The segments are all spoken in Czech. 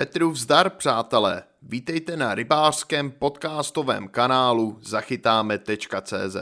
Petru vzdar, přátelé. Vítejte na rybářském podcastovém kanálu zachytáme.cz.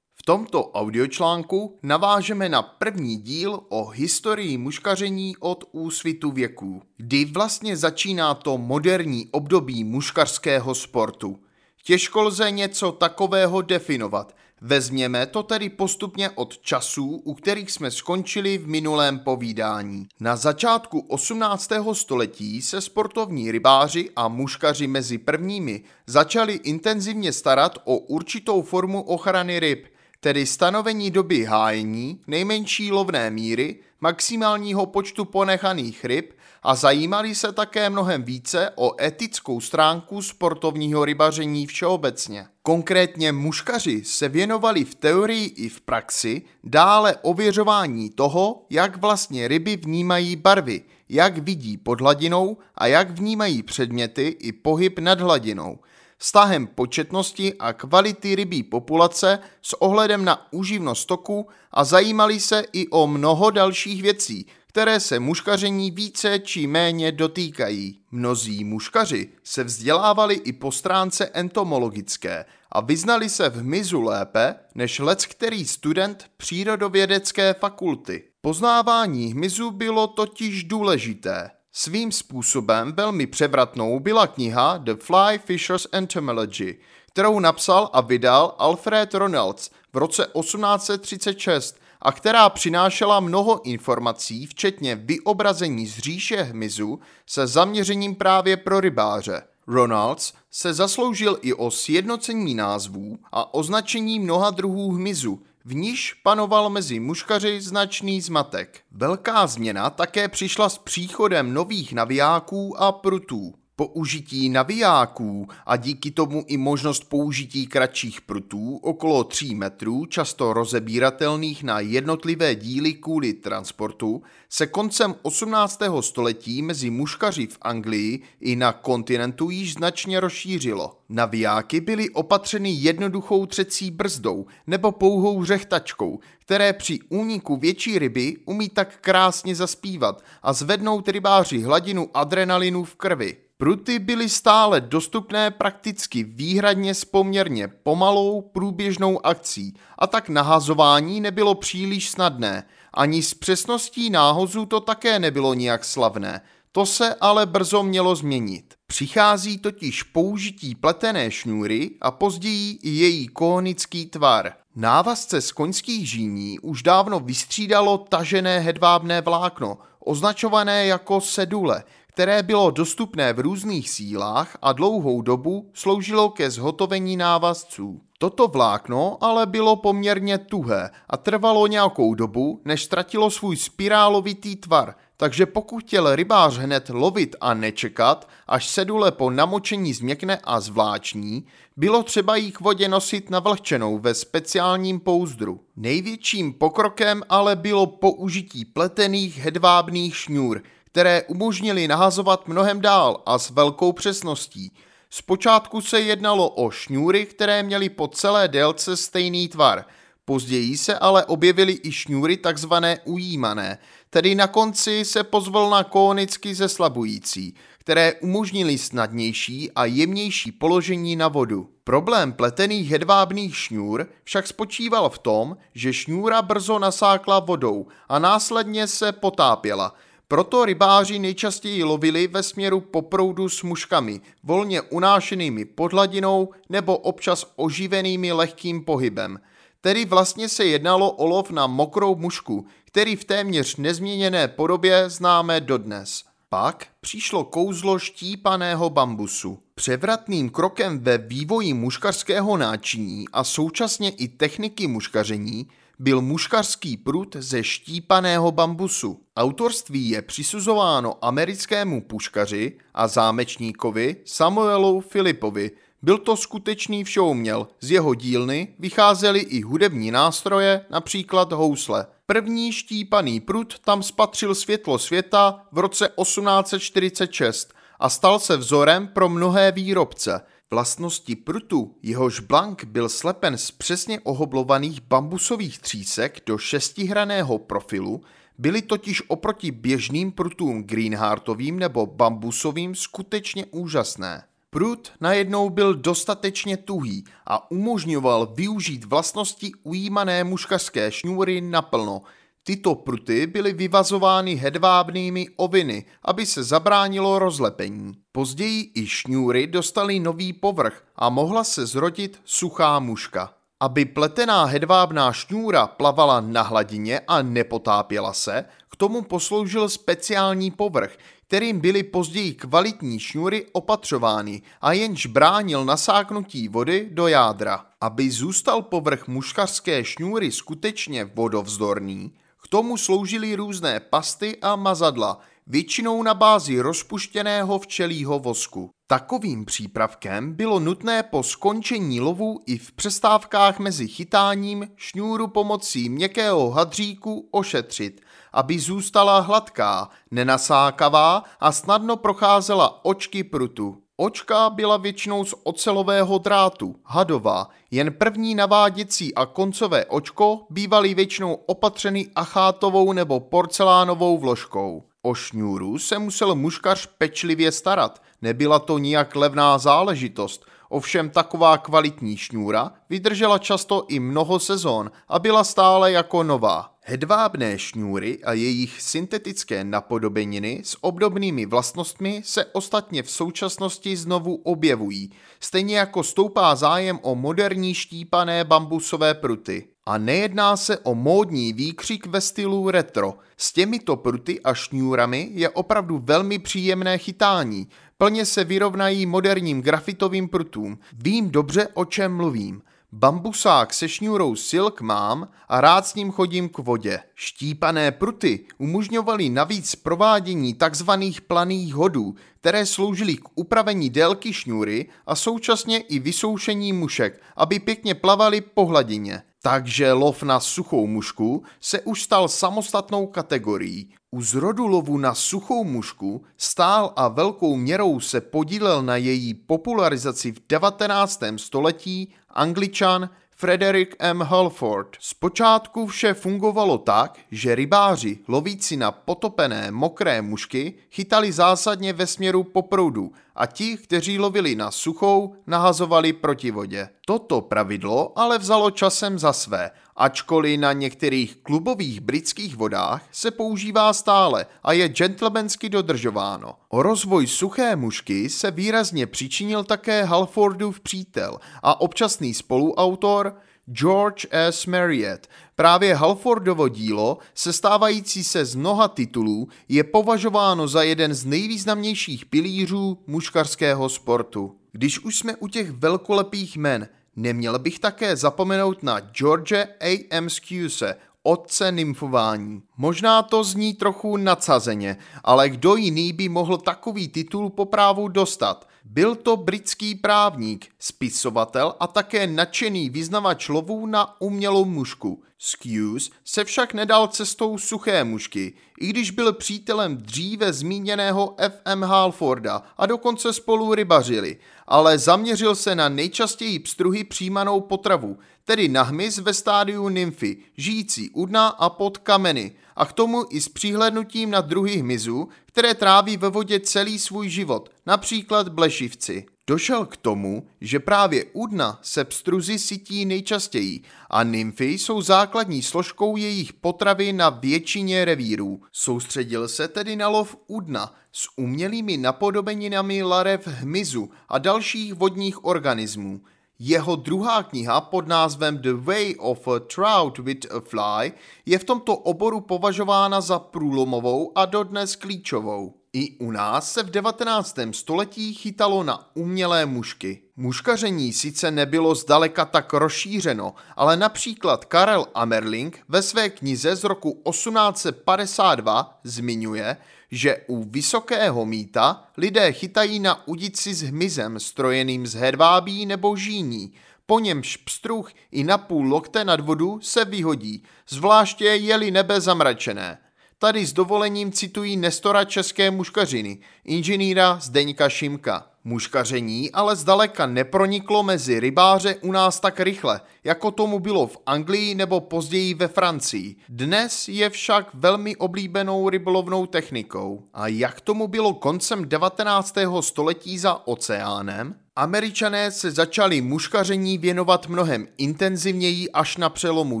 V tomto audiočlánku navážeme na první díl o historii muškaření od úsvitu věků, kdy vlastně začíná to moderní období muškařského sportu. Těžko lze něco takového definovat, Vezměme to tedy postupně od časů, u kterých jsme skončili v minulém povídání. Na začátku 18. století se sportovní rybáři a muškaři mezi prvními začali intenzivně starat o určitou formu ochrany ryb, tedy stanovení doby hájení, nejmenší lovné míry, maximálního počtu ponechaných ryb a zajímali se také mnohem více o etickou stránku sportovního rybaření všeobecně. Konkrétně muškaři se věnovali v teorii i v praxi dále ověřování toho, jak vlastně ryby vnímají barvy, jak vidí pod hladinou a jak vnímají předměty i pohyb nad hladinou – vztahem početnosti a kvality rybí populace s ohledem na úživnost toku a zajímali se i o mnoho dalších věcí, které se muškaření více či méně dotýkají. Mnozí muškaři se vzdělávali i po stránce entomologické a vyznali se v hmyzu lépe než lec který student přírodovědecké fakulty. Poznávání hmyzu bylo totiž důležité. Svým způsobem velmi převratnou byla kniha The Fly Fishers Entomology, kterou napsal a vydal Alfred Ronalds v roce 1836 a která přinášela mnoho informací, včetně vyobrazení z říše hmyzu se zaměřením právě pro rybáře. Ronalds se zasloužil i o sjednocení názvů a označení mnoha druhů hmyzu, v níž panoval mezi muškaři značný zmatek. Velká změna také přišla s příchodem nových navijáků a prutů. Použití navijáků a díky tomu i možnost použití kratších prutů okolo 3 metrů, často rozebíratelných na jednotlivé díly kvůli transportu, se koncem 18. století mezi muškaři v Anglii i na kontinentu již značně rozšířilo. Navijáky byly opatřeny jednoduchou třecí brzdou nebo pouhou řechtačkou, které při úniku větší ryby umí tak krásně zaspívat a zvednout rybáři hladinu adrenalinu v krvi. Pruty byly stále dostupné prakticky výhradně s poměrně pomalou průběžnou akcí a tak nahazování nebylo příliš snadné. Ani s přesností náhozu to také nebylo nijak slavné. To se ale brzo mělo změnit. Přichází totiž použití pletené šňůry a později i její konický tvar. Návazce z koňských žíní už dávno vystřídalo tažené hedvábné vlákno, označované jako sedule, které bylo dostupné v různých sílách a dlouhou dobu sloužilo ke zhotovení návazců. Toto vlákno ale bylo poměrně tuhé a trvalo nějakou dobu, než ztratilo svůj spirálovitý tvar, takže pokud chtěl rybář hned lovit a nečekat, až sedule po namočení změkne a zvláční, bylo třeba jí k vodě nosit navlhčenou ve speciálním pouzdru. Největším pokrokem ale bylo použití pletených hedvábných šňůr, které umožnily nahazovat mnohem dál a s velkou přesností. Zpočátku se jednalo o šňůry, které měly po celé délce stejný tvar. Později se ale objevily i šňůry takzvané ujímané, tedy na konci se pozvolna konicky zeslabující, které umožnily snadnější a jemnější položení na vodu. Problém pletených hedvábných šňůr však spočíval v tom, že šňůra brzo nasákla vodou a následně se potápěla, proto rybáři nejčastěji lovili ve směru po proudu s muškami, volně unášenými pod hladinou nebo občas oživenými lehkým pohybem. Tedy vlastně se jednalo o lov na mokrou mušku, který v téměř nezměněné podobě známe dodnes. Pak přišlo kouzlo štípaného bambusu. Převratným krokem ve vývoji muškařského náčiní a současně i techniky muškaření byl muškařský prut ze štípaného bambusu. Autorství je přisuzováno americkému puškaři a zámečníkovi Samuelu Filipovi. Byl to skutečný všouměl, z jeho dílny vycházely i hudební nástroje, například housle. První štípaný prut tam spatřil světlo světa v roce 1846 a stal se vzorem pro mnohé výrobce – Vlastnosti prutu, jehož blank byl slepen z přesně ohoblovaných bambusových třísek do šestihraného profilu, byly totiž oproti běžným prutům greenhartovým nebo bambusovým skutečně úžasné. Prut najednou byl dostatečně tuhý a umožňoval využít vlastnosti ujímané muškařské šňůry naplno. Tyto pruty byly vyvazovány hedvábnými oviny, aby se zabránilo rozlepení. Později i šňůry dostaly nový povrch a mohla se zrodit suchá muška. Aby pletená hedvábná šňůra plavala na hladině a nepotápěla se, k tomu posloužil speciální povrch, kterým byly později kvalitní šňůry opatřovány a jenž bránil nasáknutí vody do jádra. Aby zůstal povrch muškařské šňůry skutečně vodovzdorný, k tomu sloužily různé pasty a mazadla, většinou na bázi rozpuštěného včelího vosku. Takovým přípravkem bylo nutné po skončení lovu i v přestávkách mezi chytáním šňůru pomocí měkkého hadříku ošetřit, aby zůstala hladká, nenasákavá a snadno procházela očky prutu. Očka byla většinou z ocelového drátu, hadová, jen první naváděcí a koncové očko bývaly většinou opatřeny achátovou nebo porcelánovou vložkou. O šňůru se musel muškař pečlivě starat, nebyla to nijak levná záležitost, ovšem taková kvalitní šňůra vydržela často i mnoho sezon a byla stále jako nová. Hedvábné šňůry a jejich syntetické napodobeniny s obdobnými vlastnostmi se ostatně v současnosti znovu objevují, stejně jako stoupá zájem o moderní štípané bambusové pruty. A nejedná se o módní výkřik ve stylu retro. S těmito pruty a šňůrami je opravdu velmi příjemné chytání. Plně se vyrovnají moderním grafitovým prutům. Vím dobře, o čem mluvím. Bambusák se šňůrou silk mám a rád s ním chodím k vodě. Štípané pruty umožňovaly navíc provádění tzv. planých hodů, které sloužily k upravení délky šňůry a současně i vysoušení mušek, aby pěkně plavaly po hladině. Takže lov na suchou mušku se už stal samostatnou kategorií. U zrodu lovu na suchou mušku stál a velkou měrou se podílel na její popularizaci v 19. století angličan Frederick M. Halford. Zpočátku vše fungovalo tak, že rybáři lovící na potopené mokré mušky chytali zásadně ve směru po proudu a ti, kteří lovili na suchou, nahazovali proti vodě. Toto pravidlo ale vzalo časem za své, ačkoliv na některých klubových britských vodách se používá stále a je gentlemansky dodržováno. O rozvoj suché mušky se výrazně přičinil také Halfordův přítel a občasný spoluautor George S. Marriott. Právě Halfordovo dílo, sestávající se z mnoha titulů, je považováno za jeden z nejvýznamnějších pilířů muškarského sportu. Když už jsme u těch velkolepých men, neměl bych také zapomenout na George A. M. Scuse, otce nymfování. Možná to zní trochu nadsazeně, ale kdo jiný by mohl takový titul po právu dostat? Byl to britský právník, spisovatel a také nadšený vyznavač lovů na umělou mušku. Skews se však nedal cestou suché mušky, i když byl přítelem dříve zmíněného F.M. Halforda a dokonce spolu rybařili, ale zaměřil se na nejčastěji pstruhy přijímanou potravu, tedy na hmyz ve stádiu nymfy, žijící u dna a pod kameny, a k tomu i s přihlednutím na druhy hmyzu, které tráví ve vodě celý svůj život, například blešivci. Došel k tomu, že právě u dna se pstruzy sytí nejčastěji a nymfy jsou základní složkou jejich potravy na většině revírů. Soustředil se tedy na lov u dna s umělými napodobeninami larev hmyzu a dalších vodních organismů. Jeho druhá kniha pod názvem The Way of a Trout with a Fly je v tomto oboru považována za průlomovou a dodnes klíčovou. I u nás se v 19. století chytalo na umělé mušky. Muškaření sice nebylo zdaleka tak rozšířeno, ale například Karel Amerling ve své knize z roku 1852 zmiňuje, že u vysokého míta lidé chytají na udici s hmyzem strojeným z hedvábí nebo žíní, po němž pstruh i na půl lokte nad vodu se vyhodí, zvláště je-li nebe zamračené. Tady s dovolením citují Nestora české muškařiny, inženýra Zdeňka Šimka. Muškaření ale zdaleka neproniklo mezi rybáře u nás tak rychle, jako tomu bylo v Anglii nebo později ve Francii. Dnes je však velmi oblíbenou rybolovnou technikou. A jak tomu bylo koncem 19. století za oceánem? Američané se začali muškaření věnovat mnohem intenzivněji až na přelomu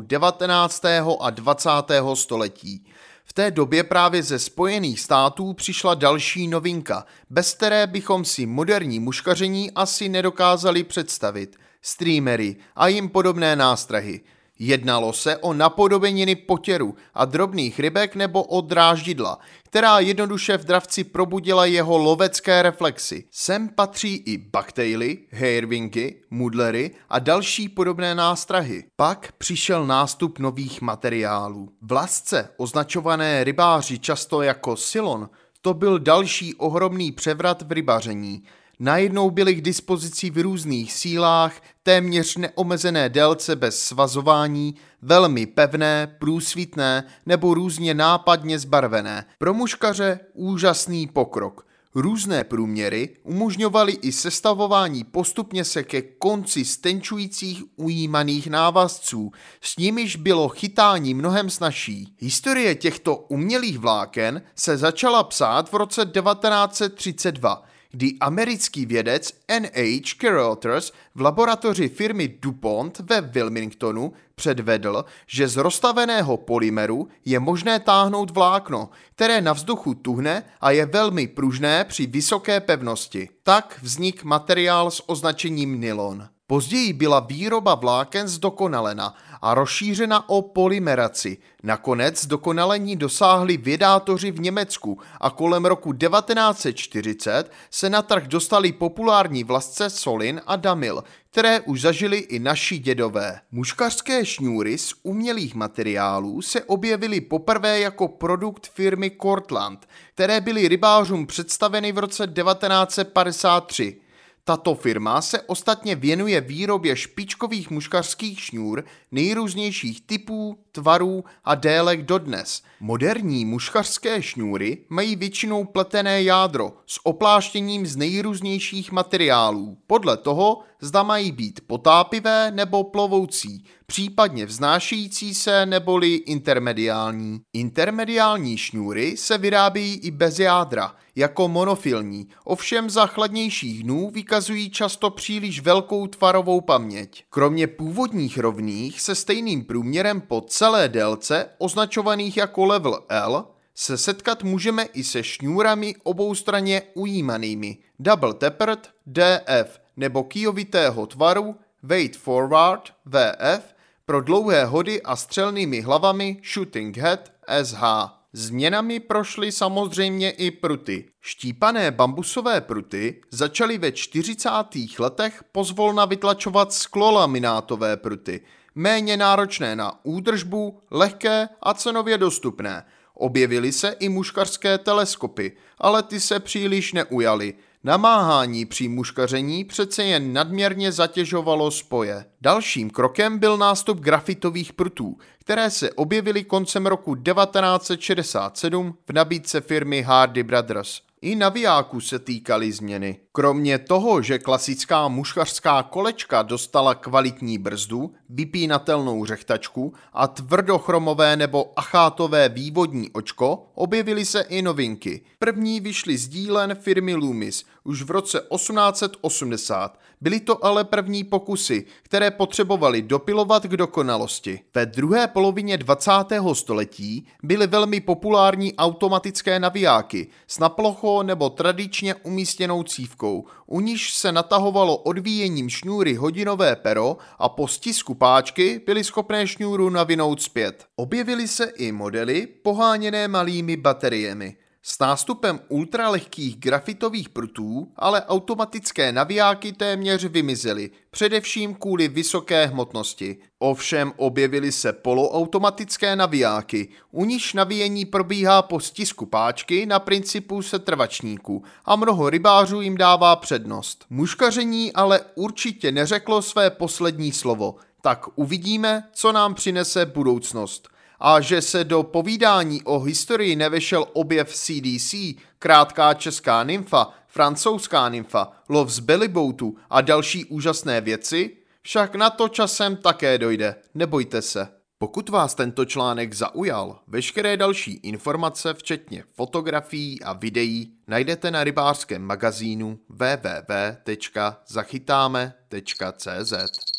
19. a 20. století. V té době právě ze Spojených států přišla další novinka, bez které bychom si moderní muškaření asi nedokázali představit. Streamery a jim podobné nástrahy. Jednalo se o napodobeniny potěru a drobných rybek nebo o dráždidla, která jednoduše v dravci probudila jeho lovecké reflexy. Sem patří i baktaily, hairwinky, mudlery a další podobné nástrahy. Pak přišel nástup nových materiálů. Vlasce, označované rybáři často jako silon, to byl další ohromný převrat v rybaření – Najednou byly k dispozici v různých sílách, téměř neomezené délce bez svazování, velmi pevné, průsvitné nebo různě nápadně zbarvené. Pro muškaře úžasný pokrok. Různé průměry umožňovaly i sestavování postupně se ke konci stenčujících ujímaných návazců, s nimiž bylo chytání mnohem snažší. Historie těchto umělých vláken se začala psát v roce 1932, kdy americký vědec N.H. Carothers v laboratoři firmy DuPont ve Wilmingtonu předvedl, že z rozstaveného polymeru je možné táhnout vlákno, které na vzduchu tuhne a je velmi pružné při vysoké pevnosti. Tak vznik materiál s označením nylon. Později byla výroba vláken zdokonalena a rozšířena o polymeraci. Nakonec dokonalení dosáhli vědátoři v Německu a kolem roku 1940 se na trh dostali populární vlasce Solin a Damil, které už zažili i naši dědové. Muškařské šňůry z umělých materiálů se objevily poprvé jako produkt firmy Cortland, které byly rybářům představeny v roce 1953. Tato firma se ostatně věnuje výrobě špičkových muškařských šňůr nejrůznějších typů, tvarů a délek dodnes. Moderní muškařské šňůry mají většinou pletené jádro s opláštěním z nejrůznějších materiálů, podle toho, zda mají být potápivé nebo plovoucí, případně vznášející se neboli intermediální. Intermediální šňůry se vyrábějí i bez jádra, jako monofilní, ovšem za chladnějších dnů vykazují často příliš velkou tvarovou paměť. Kromě původních rovných se stejným průměrem po celé délce, označovaných jako level L, se setkat můžeme i se šňůrami oboustranně ujímanými double tapered DF nebo kijovitého tvaru weight forward VF pro dlouhé hody a střelnými hlavami shooting head SH. Změnami prošly samozřejmě i pruty. Štípané bambusové pruty začaly ve 40. letech pozvolna vytlačovat sklolaminátové pruty, méně náročné na údržbu, lehké a cenově dostupné. Objevily se i muškařské teleskopy, ale ty se příliš neujaly, Namáhání při muškaření přece jen nadměrně zatěžovalo spoje. Dalším krokem byl nástup grafitových prutů, které se objevily koncem roku 1967 v nabídce firmy Hardy Brothers. I navijáků se týkaly změny. Kromě toho, že klasická muškařská kolečka dostala kvalitní brzdu, vypínatelnou řechtačku a tvrdochromové nebo achátové vývodní očko, objevily se i novinky. První vyšly z dílen firmy Loomis už v roce 1880. Byly to ale první pokusy, které potřebovaly dopilovat k dokonalosti. Ve druhé polovině 20. století byly velmi populární automatické navijáky s naplocho nebo tradičně umístěnou cívkou rukou, u níž se natahovalo odvíjením šňůry hodinové pero a po stisku páčky byly schopné šňůru navinout zpět. Objevily se i modely poháněné malými bateriemi. S nástupem ultralehkých grafitových prutů ale automatické navijáky téměř vymizely, především kvůli vysoké hmotnosti. Ovšem objevily se poloautomatické navijáky, u níž navíjení probíhá po stisku páčky na principu setrvačníku a mnoho rybářů jim dává přednost. Muškaření ale určitě neřeklo své poslední slovo, tak uvidíme, co nám přinese budoucnost a že se do povídání o historii nevešel objev CDC, krátká česká nymfa, francouzská nymfa, lov z beliboutu a další úžasné věci, však na to časem také dojde, nebojte se. Pokud vás tento článek zaujal, veškeré další informace, včetně fotografií a videí, najdete na rybářském magazínu www.zachytáme.cz.